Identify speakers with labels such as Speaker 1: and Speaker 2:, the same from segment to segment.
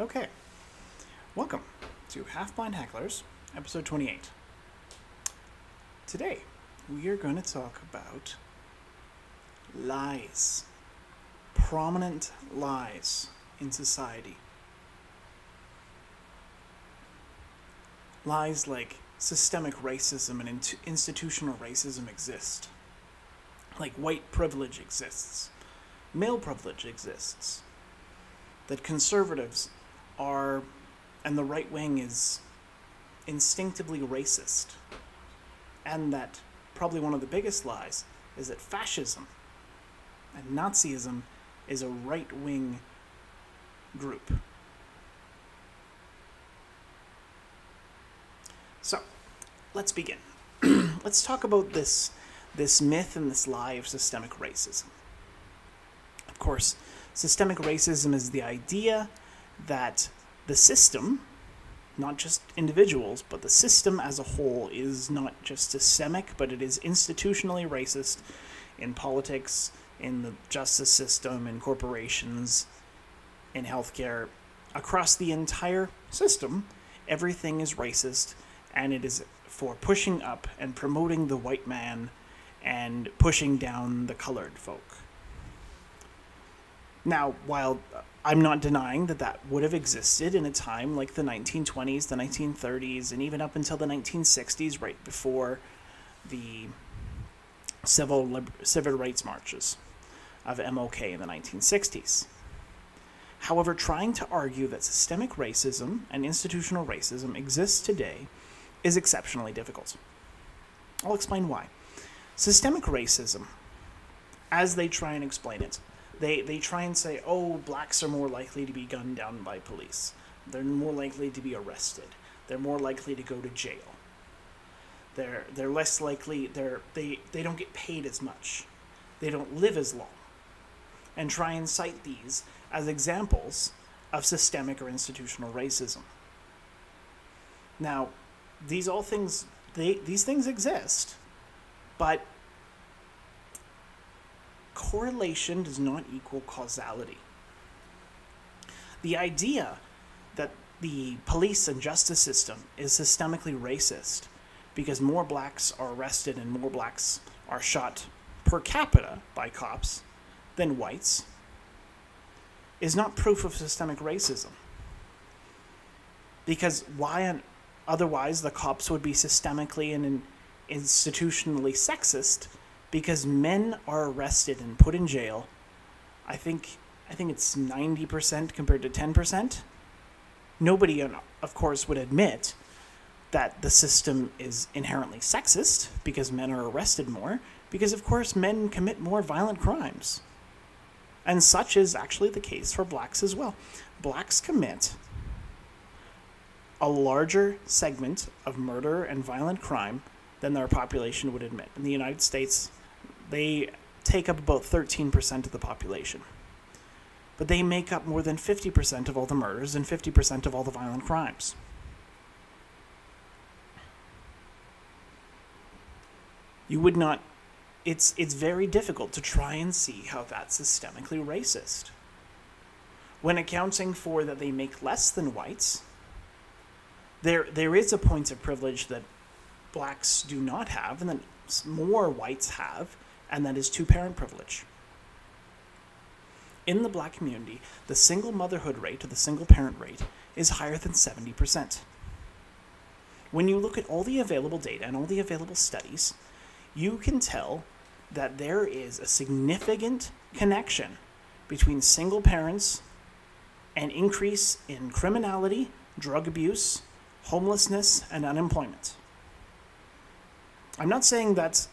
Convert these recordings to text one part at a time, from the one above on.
Speaker 1: Okay. Welcome to Half Blind Hecklers, episode 28. Today, we are going to talk about lies. Prominent lies in society. Lies like systemic racism and institutional racism exist. Like white privilege exists. Male privilege exists. That conservatives are, and the right wing is instinctively racist. And that probably one of the biggest lies is that fascism and Nazism is a right wing group. So, let's begin. let's talk about this this myth and this lie of systemic racism. Of course, systemic racism is the idea that the system, not just individuals, but the system as a whole, is not just systemic, but it is institutionally racist in politics, in the justice system, in corporations, in healthcare. Across the entire system, everything is racist, and it is for pushing up and promoting the white man and pushing down the colored folk. Now, while I'm not denying that that would have existed in a time like the 1920s, the 1930s, and even up until the 1960s, right before the civil civil rights marches of MLK in the 1960s. However, trying to argue that systemic racism and institutional racism exists today is exceptionally difficult. I'll explain why. Systemic racism, as they try and explain it, they, they try and say, oh, blacks are more likely to be gunned down by police. They're more likely to be arrested. They're more likely to go to jail. They're, they're less likely, they're, they, they don't get paid as much. They don't live as long. And try and cite these as examples of systemic or institutional racism. Now, these all things, they, these things exist, but correlation does not equal causality. The idea that the police and justice system is systemically racist because more blacks are arrested and more blacks are shot per capita by cops than whites is not proof of systemic racism. Because why otherwise the cops would be systemically and institutionally sexist because men are arrested and put in jail. I think I think it's 90% compared to 10%. Nobody uh, of course would admit that the system is inherently sexist because men are arrested more because of course men commit more violent crimes. And such is actually the case for blacks as well. Blacks commit a larger segment of murder and violent crime than their population would admit. In the United States, they take up about 13% of the population. But they make up more than 50% of all the murders and 50% of all the violent crimes. You would not it's it's very difficult to try and see how that's systemically racist. When accounting for that they make less than whites, there there is a point of privilege that blacks do not have and that more whites have, and that is two parent privilege. In the black community, the single motherhood rate or the single parent rate is higher than 70%. When you look at all the available data and all the available studies, you can tell that there is a significant connection between single parents and increase in criminality, drug abuse, homelessness, and unemployment. I'm not saying that's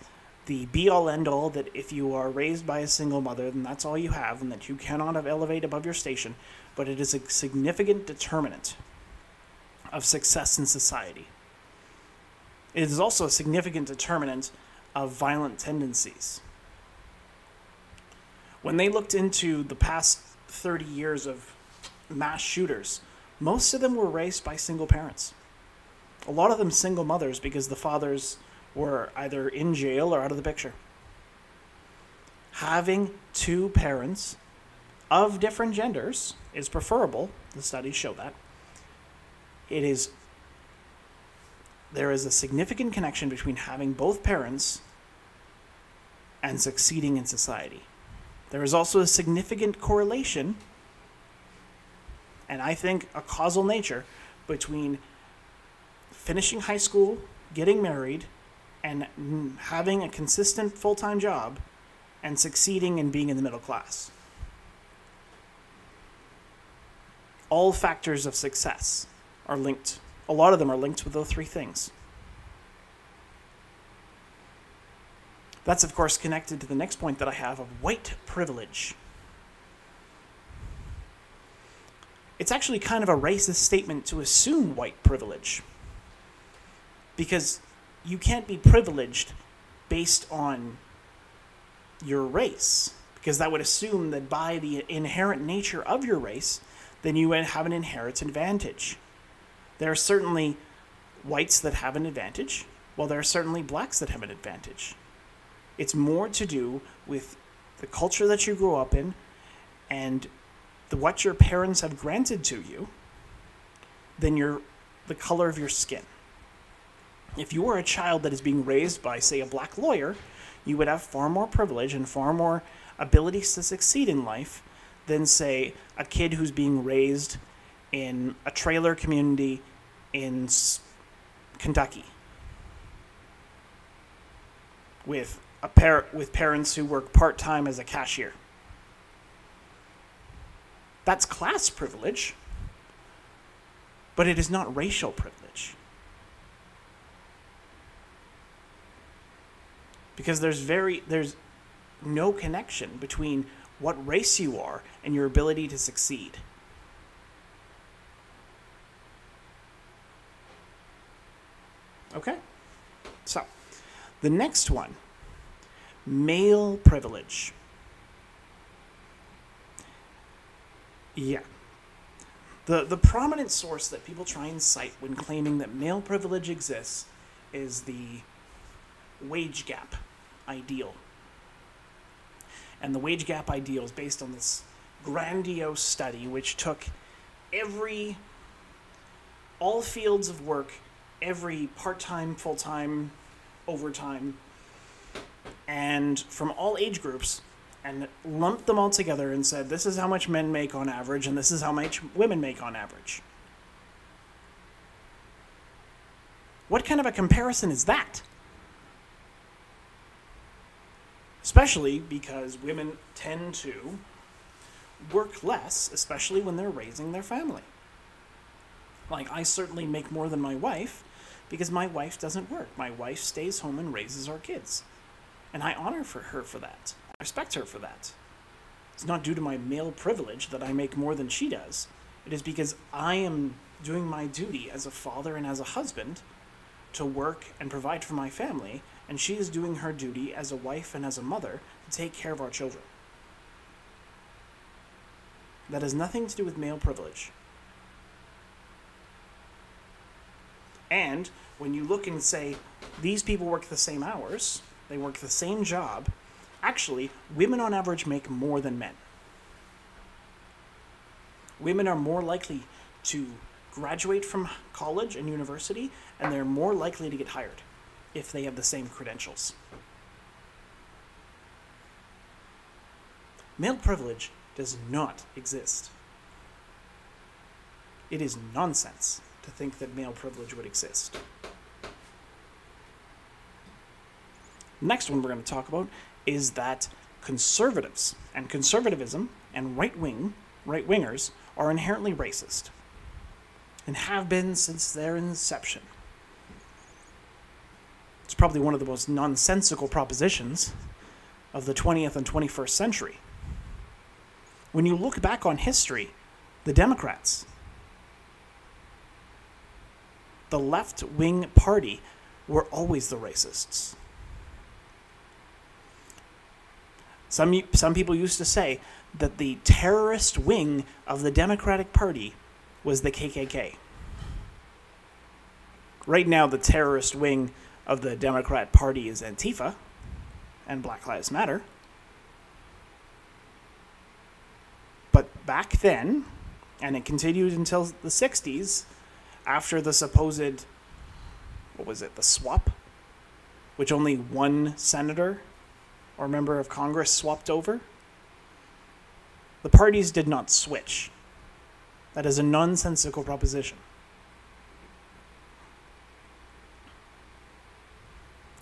Speaker 1: the be all end all that if you are raised by a single mother, then that's all you have and that you cannot elevate above your station, but it is a significant determinant of success in society. It is also a significant determinant of violent tendencies. When they looked into the past 30 years of mass shooters, most of them were raised by single parents. A lot of them single mothers because the fathers were either in jail or out of the picture. Having two parents of different genders is preferable The studies show that. It is there is a significant connection between having both parents and succeeding in society. There is also a significant correlation, and I think a causal nature, between finishing high school, getting married, and having a consistent full time job and succeeding and being in the middle class. All factors of success are linked. A lot of them are linked with those three things. That's, of course, connected to the next point that I have of white privilege. It's actually kind of a racist statement to assume white privilege. Because you can't be privileged based on your race. Because that would assume that by the inherent nature of your race, then you have an inherent advantage. There are certainly whites that have an advantage, while there are certainly blacks that have an advantage. It's more to do with the culture that you grew up in and the, what your parents have granted to you than your, the color of your skin. If you were a child that is being raised by, say, a black lawyer, you would have far more privilege and far more abilities to succeed in life than, say, a kid who's being raised in a trailer community in Kentucky with a par- with parents who work part time as a cashier. That's class privilege, but it is not racial privilege. Because there's very there's no connection between what race you are and your ability to succeed. Okay? So, the next one male privilege. Yeah. The, the prominent source that people try and cite when claiming that male privilege exists is the wage gap ideal and the wage gap ideal is based on this grandiose study which took every all fields of work, every part-time, full-time, overtime, and from all age groups and lumped them all together and said this is how much men make on average and this is how much women make on average. What kind of a comparison is that? Especially because women tend to work less, especially when they're raising their family. Like, I certainly make more than my wife because my wife doesn't work. My wife stays home and raises our kids. And I honor for her for that. I respect her for that. It's not due to my male privilege that I make more than she does. It is because I am doing my duty as a father and as a husband to work and provide for my family and she is doing her duty as a wife and as a mother to take care of our children. That has nothing to do with male privilege. And when you look and say, these people work the same hours, they work the same job, actually, women on average make more than men. Women are more likely to graduate from college and university, and they're more likely to get hired if they have the same credentials. Male privilege does not exist. It is nonsense to think that male privilege would exist. Next one we're going to talk about is that conservatives and conservatism and right wing right wingers are inherently racist and have been since their inception. It's probably one of the most nonsensical propositions of the 20th and 21st century. When you look back on history, the Democrats, the left wing party, were always the racists. Some, some people used to say that the terrorist wing of the Democratic Party was the KKK. Right now, the terrorist wing of the Democrat Party is Antifa and Black Lives Matter. But back then, And it continued until the 60s after the supposed, what was it, the swap? Which only one senator or member of Congress swapped over. The parties did not switch. That is a nonsensical proposition.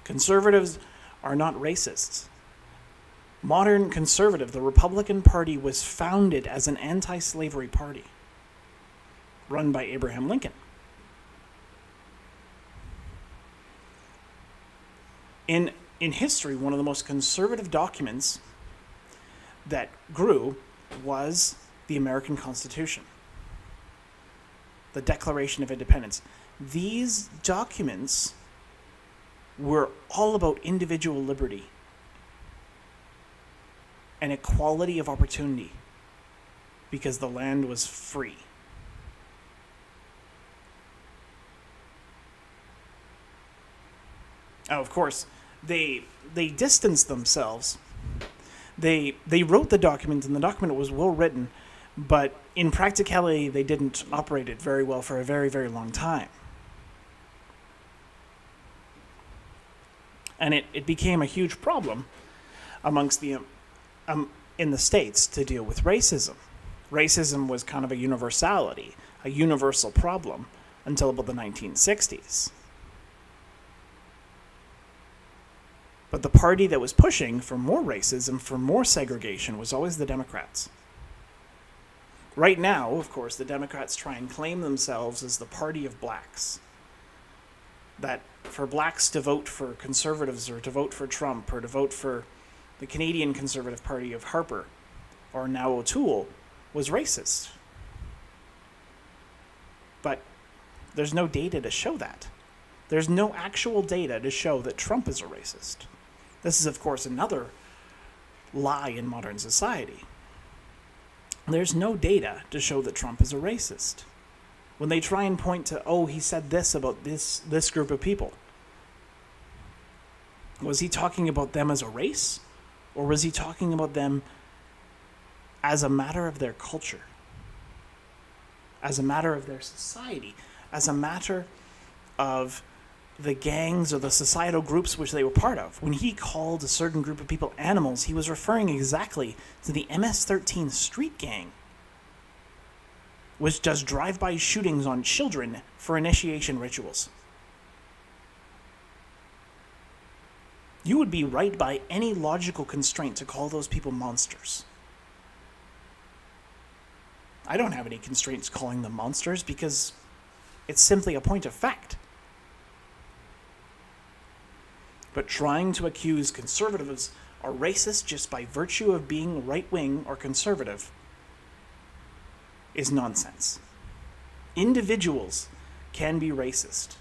Speaker 1: Conservatives are not racists. Modern conservative, the Republican Party, was founded as an anti slavery party run by Abraham Lincoln. In, in history, one of the most conservative documents that grew was the American Constitution, the Declaration of Independence. These documents were all about individual liberty and equality of opportunity because the land was free. Oh, of course, they they distanced themselves. They they wrote the document, and the document was well written, but in practicality, they didn't operate it very well for a very very long time. And it, it became a huge problem amongst the um, in the states to deal with racism. Racism was kind of a universality, a universal problem until about the 1960s. But the party that was pushing for more racism, for more segregation, was always the Democrats. Right now, of course, the Democrats try and claim themselves as the party of blacks. That for blacks to vote for conservatives or to vote for Trump or to vote for the Canadian Conservative Party of Harper or now O'Toole was racist. But there's no data to show that. There's no actual data to show that Trump is a racist. This is, of course, another lie in modern society. There's no data to show that Trump is a racist. When they try and point to, oh, he said this about this this group of people. Was he talking about them as a race? Or was he talking about them as a matter of their culture? As a matter of their society? As a matter of the gangs or the societal groups which they were part of. When he called a certain group of people animals, he was referring exactly to the MS 13 street gang, which does drive by shootings on children for initiation rituals. You would be right by any logical constraint to call those people monsters. I don't have any constraints calling them monsters because it's simply a point of fact. but trying to accuse conservatives are racist just by virtue of being right wing or conservative is nonsense. Individuals can be racist.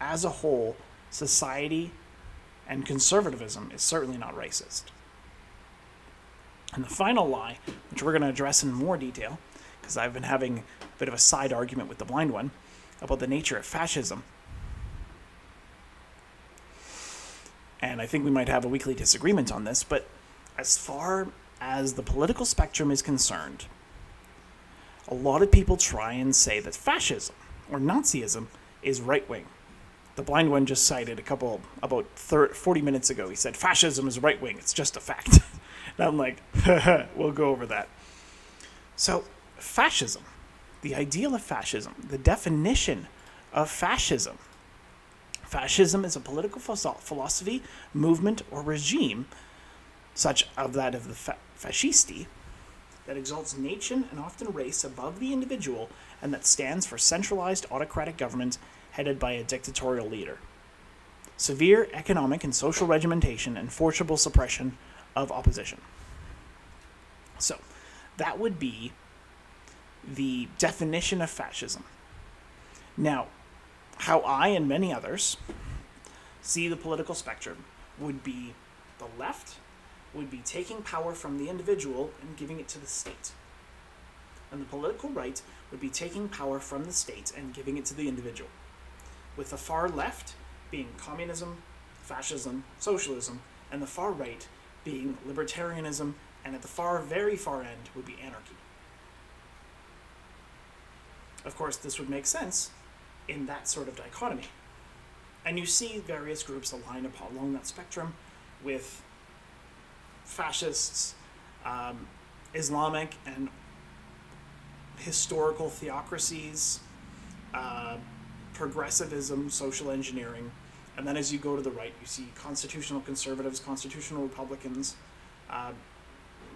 Speaker 1: As a whole, society and conservatism is certainly not racist. And the final lie, which we're going to address in more detail, because I've been having a bit of a side argument with the blind one about the nature of fascism, and I think we might have a weekly disagreement on this, but as far as the political spectrum is concerned, a lot of people try and say that fascism or Nazism is right wing. The blind one just cited a couple, about 30, 40 minutes ago, he said, fascism is right wing, it's just a fact. and I'm like, we'll go over that. So, fascism, the ideal of fascism, the definition of fascism Fascism is a political philosophy, movement, or regime, such of that of the fascisti, that exalts nation and often race above the individual and that stands for centralized autocratic government headed by a dictatorial leader. Severe economic and social regimentation and forcible suppression of opposition. So, that would be the definition of fascism. Now, how I and many others see the political spectrum would be the left would be taking power from the individual and giving it to the state. And the political right would be taking power from the state and giving it to the individual. With the far left being communism, fascism, socialism, and the far right being libertarianism, and at the far, very far end would be anarchy. of course, this would make sense in that sort of dichotomy. And you see various groups align along that spectrum with fascists, um, Islamic and historical theocracies, uh, progressivism, social engineering, and then as you go to the right, you see constitutional conservatives, constitutional Republicans, uh,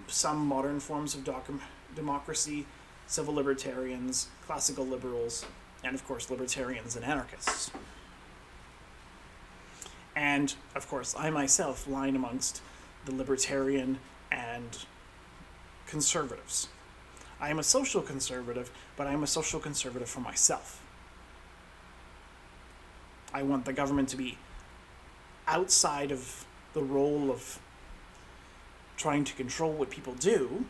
Speaker 1: some modern forms of doc- democracy, civil libertarians, classical liberals, and of course, libertarians and anarchists. And of course, I myself line amongst the libertarian and conservatives. I am a social conservative, but I am a social conservative for myself. I want the government to be outside of the role of trying to control what people do,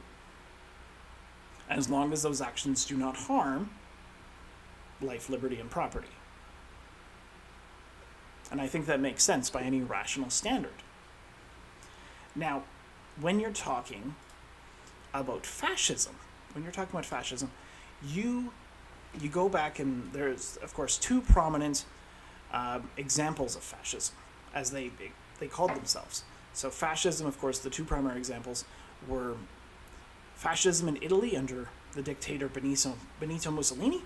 Speaker 1: as long as those actions do not harm life, liberty, and property. And I think that makes sense by any rational standard. Now, when you're talking about fascism, when you're talking about fascism, you you go back and there's of course two prominent um, examples of fascism, as they, they they called themselves. So fascism, of course, the two primary examples were fascism in Italy under the dictator Benito, Benito Mussolini,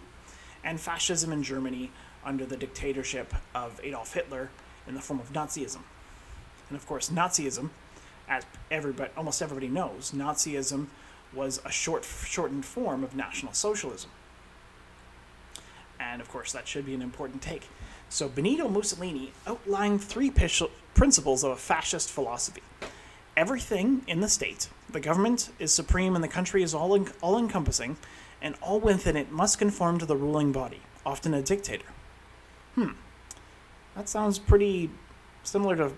Speaker 1: and fascism in Germany under the dictatorship of Adolf Hitler in the form of Nazism. And of course, Nazism, as everybody, almost everybody knows, Nazism was a short, shortened form of National Socialism. And of course, that should be an important take. So Benito Mussolini outlined three principles of a fascist philosophy. Everything in the state, the government is supreme and the country is all, all encompassing, and all within it must conform to the ruling body, often a dictator. Hmm. That sounds pretty similar to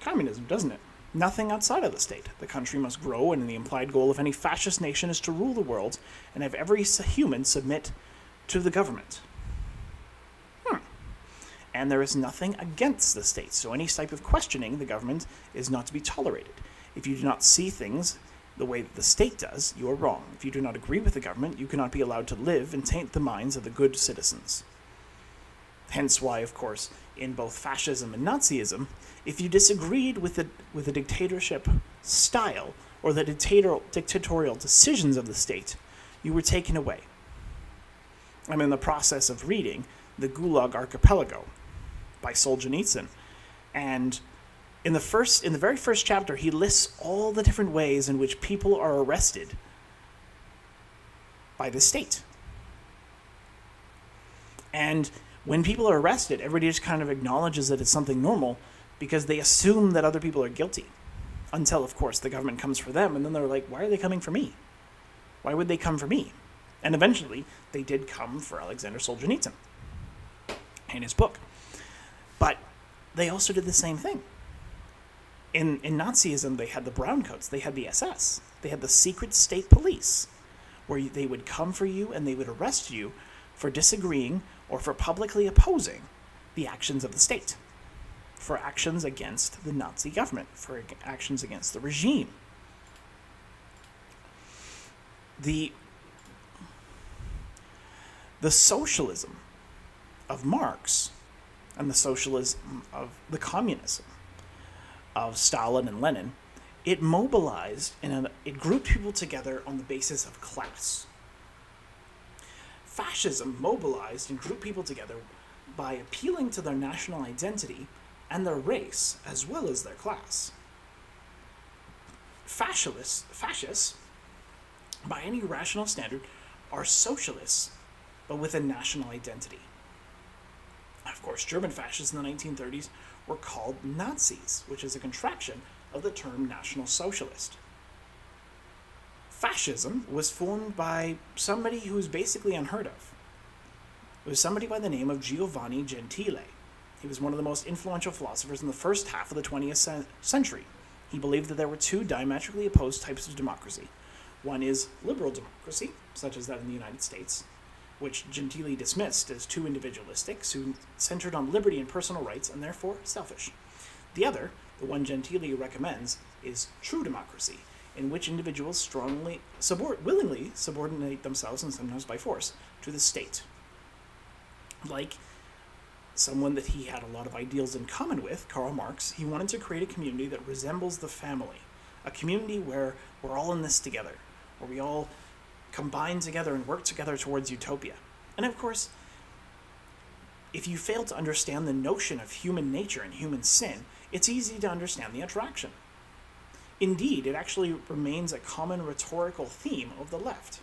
Speaker 1: communism, doesn't it? Nothing outside of the state. The country must grow, and the implied goal of any fascist nation is to rule the world and have every human submit to the government. Hmm. And there is nothing against the state, so any type of questioning the government is not to be tolerated. If you do not see things the way that the state does, you are wrong. If you do not agree with the government, you cannot be allowed to live and taint the minds of the good citizens. Hence why, of course, in both fascism and Nazism, if you disagreed with the, with the dictatorship style or the dictator, dictatorial decisions of the state, you were taken away. I'm in the process of reading The Gulag Archipelago by Solzhenitsyn, and in the first in the very first chapter he lists all the different ways in which people are arrested by the state and when people are arrested everybody just kind of acknowledges that it's something normal because they assume that other people are guilty until of course the government comes for them and then they're like why are they coming for me? Why would they come for me? And eventually they did come for alexander solzhenitsyn in his book. But they also did the same thing. In, in Nazism, they had the browncoats, they had the SS, they had the secret state police, where they would come for you and they would arrest you for disagreeing or for publicly opposing the actions of the state, for actions against the Nazi government, for actions against the regime. The, the socialism of Marx and the socialism of the communism of Stalin and Lenin, it mobilized and it grouped people together on the basis of class. Fascism mobilized and grouped people together by appealing to their national identity and their race as well as their class. Fascists, fascists, by any rational standard, are socialists, but with a national identity. Of course, German fascists in the 1930s were called Nazis, which is a contraction of the term National Socialist. Fascism was formed by somebody who was basically unheard of. It was somebody by the name of Giovanni Gentile. He was one of the most influential philosophers in the first half of the 20th century. He believed that there were two diametrically opposed types of democracy. One is liberal democracy, such as that in the United States, which Gentile dismissed as too individualistic, centered on liberty and personal rights, and therefore selfish. The other, the one Gentile recommends, is true democracy, in which individuals strongly, subord- willingly subordinate themselves, and sometimes by force, to the state, like someone that he had a lot of ideals in common with, Karl Marx, he wanted to create a community that resembles the family, a community where we're all in this together, where we all combine together and work together towards utopia. And of course, if you fail to understand the notion of human nature and human sin, it's easy to understand the attraction. Indeed, it actually remains a common rhetorical theme of the left.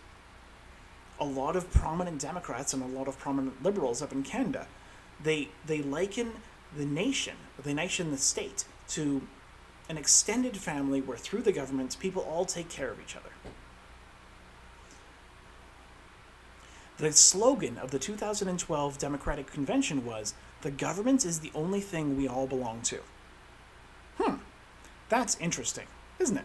Speaker 1: A lot of prominent Democrats and a lot of prominent liberals up in Canada they they liken the nation, the nation, the state, to an extended family where through the government people all take care of each other. The slogan of the 2012 Democratic Convention was the government is the only thing we all belong to. Hmm, that's interesting, isn't it?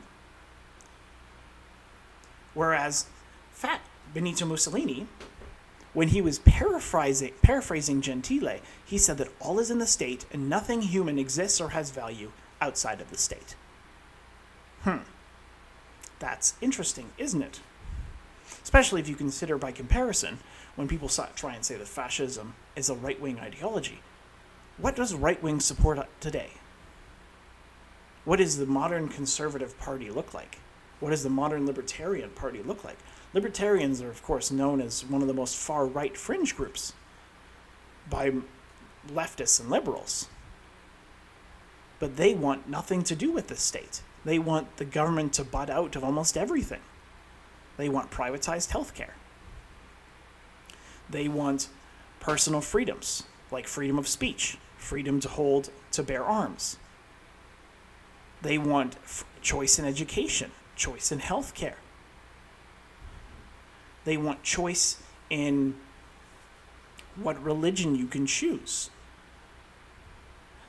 Speaker 1: Whereas fat Benito Mussolini when he was paraphrasing, paraphrasing Gentile, he said that all is in the state and nothing human exists or has value outside of the state. Hmm. That's interesting, isn't it? Especially if you consider by comparison, when people try and say that fascism is a right wing ideology, what does right wing support today? What does the modern conservative party look like? What does the modern libertarian party look like? Libertarians are, of course, known as one of the most far right fringe groups by leftists and liberals. But they want nothing to do with the state. They want the government to butt out of almost everything. They want privatized health care. They want personal freedoms, like freedom of speech, freedom to hold, to bear arms. They want f- choice in education, choice in health care. They want choice in what religion you can choose.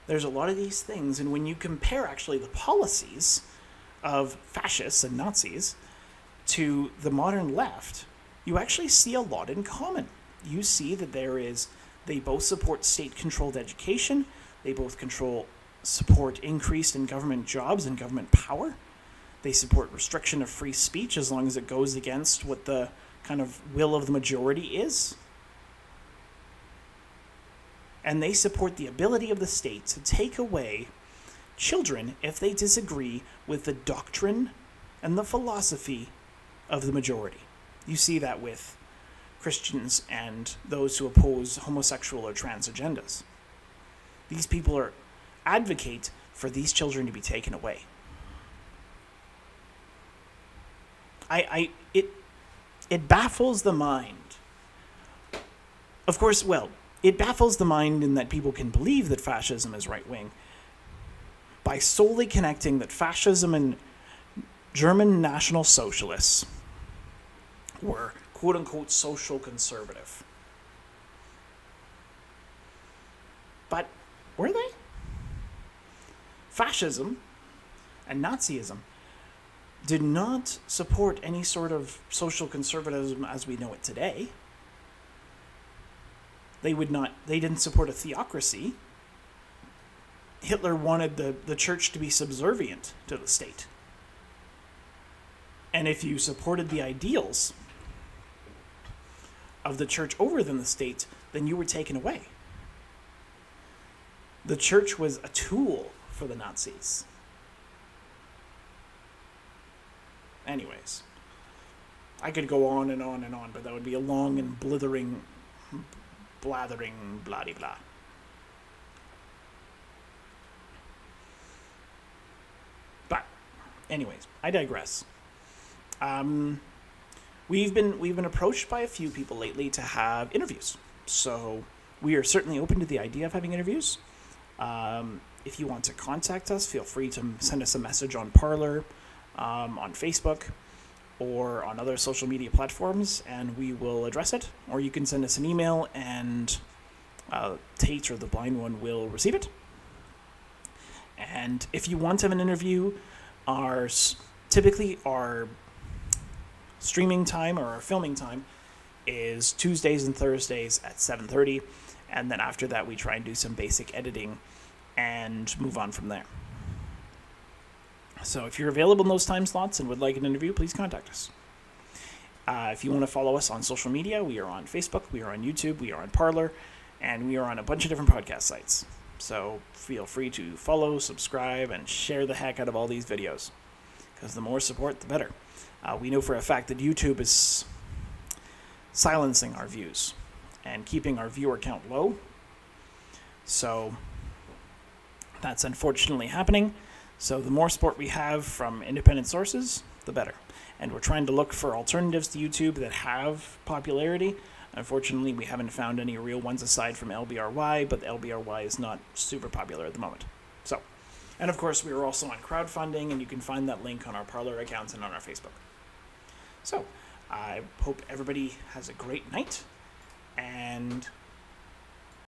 Speaker 1: There's a lot of these things, and when you compare actually the policies of fascists and Nazis to the modern left, you actually see a lot in common. You see that there is, they both support state controlled education, they both control support increased in government jobs and government power. They support restriction of free speech as long as it goes against what the kind of will of the majority is. And they support the ability of the state to take away children if they disagree with the doctrine and the philosophy of the majority. You see that with Christians and those who oppose homosexual or trans agendas. These people are advocate for these children to be taken away. I, I it it baffles the mind. Of course, well, it baffles the mind in that people can believe that fascism is right wing by solely connecting that fascism and German National Socialists were quote unquote social conservative. But were they? Fascism and Nazism did not support any sort of social conservatism as we know it today. They would not they didn't support a theocracy. Hitler wanted the, the church to be subservient to the state. And if you supported the ideals of the church over than the state, then you were taken away. The church was a tool for the Nazis. Anyways, I could go on and on and on, but that would be a long and blithering, blathering, blah blah. But, anyways, I digress. Um, we've been we've been approached by a few people lately to have interviews, so we are certainly open to the idea of having interviews. Um, if you want to contact us, feel free to send us a message on Parler um, on Facebook or on other social media platforms, and we will address it. Or you can send us an email, and uh, Tate or the blind one will receive it. And if you want to have an interview, our typically our streaming time or our filming time is Tuesdays and Thursdays at 7:30, and then after that we try and do some basic editing and move on from there. So if you're available in those time slots and would like an interview, please contact us. Uh, if you want to follow us on social media, we are on Facebook, we are on YouTube, we are on Parler, And we are on a bunch of different podcast sites. So feel free to follow, subscribe, and share the heck out of all these videos. Because the more support, the better. Uh, we know for a fact that YouTube is silencing our views and keeping our viewer count low. So that's unfortunately happening. So the more support we have from independent sources, the better. And we're trying to look for alternatives to YouTube that have popularity. Unfortunately, we haven't found any real ones aside from LBRY, but LBRY is not super popular at the moment. So, and of course, we are also on crowdfunding, and you can find that link on our Parler accounts and on our Facebook. So, I hope everybody has a great night, and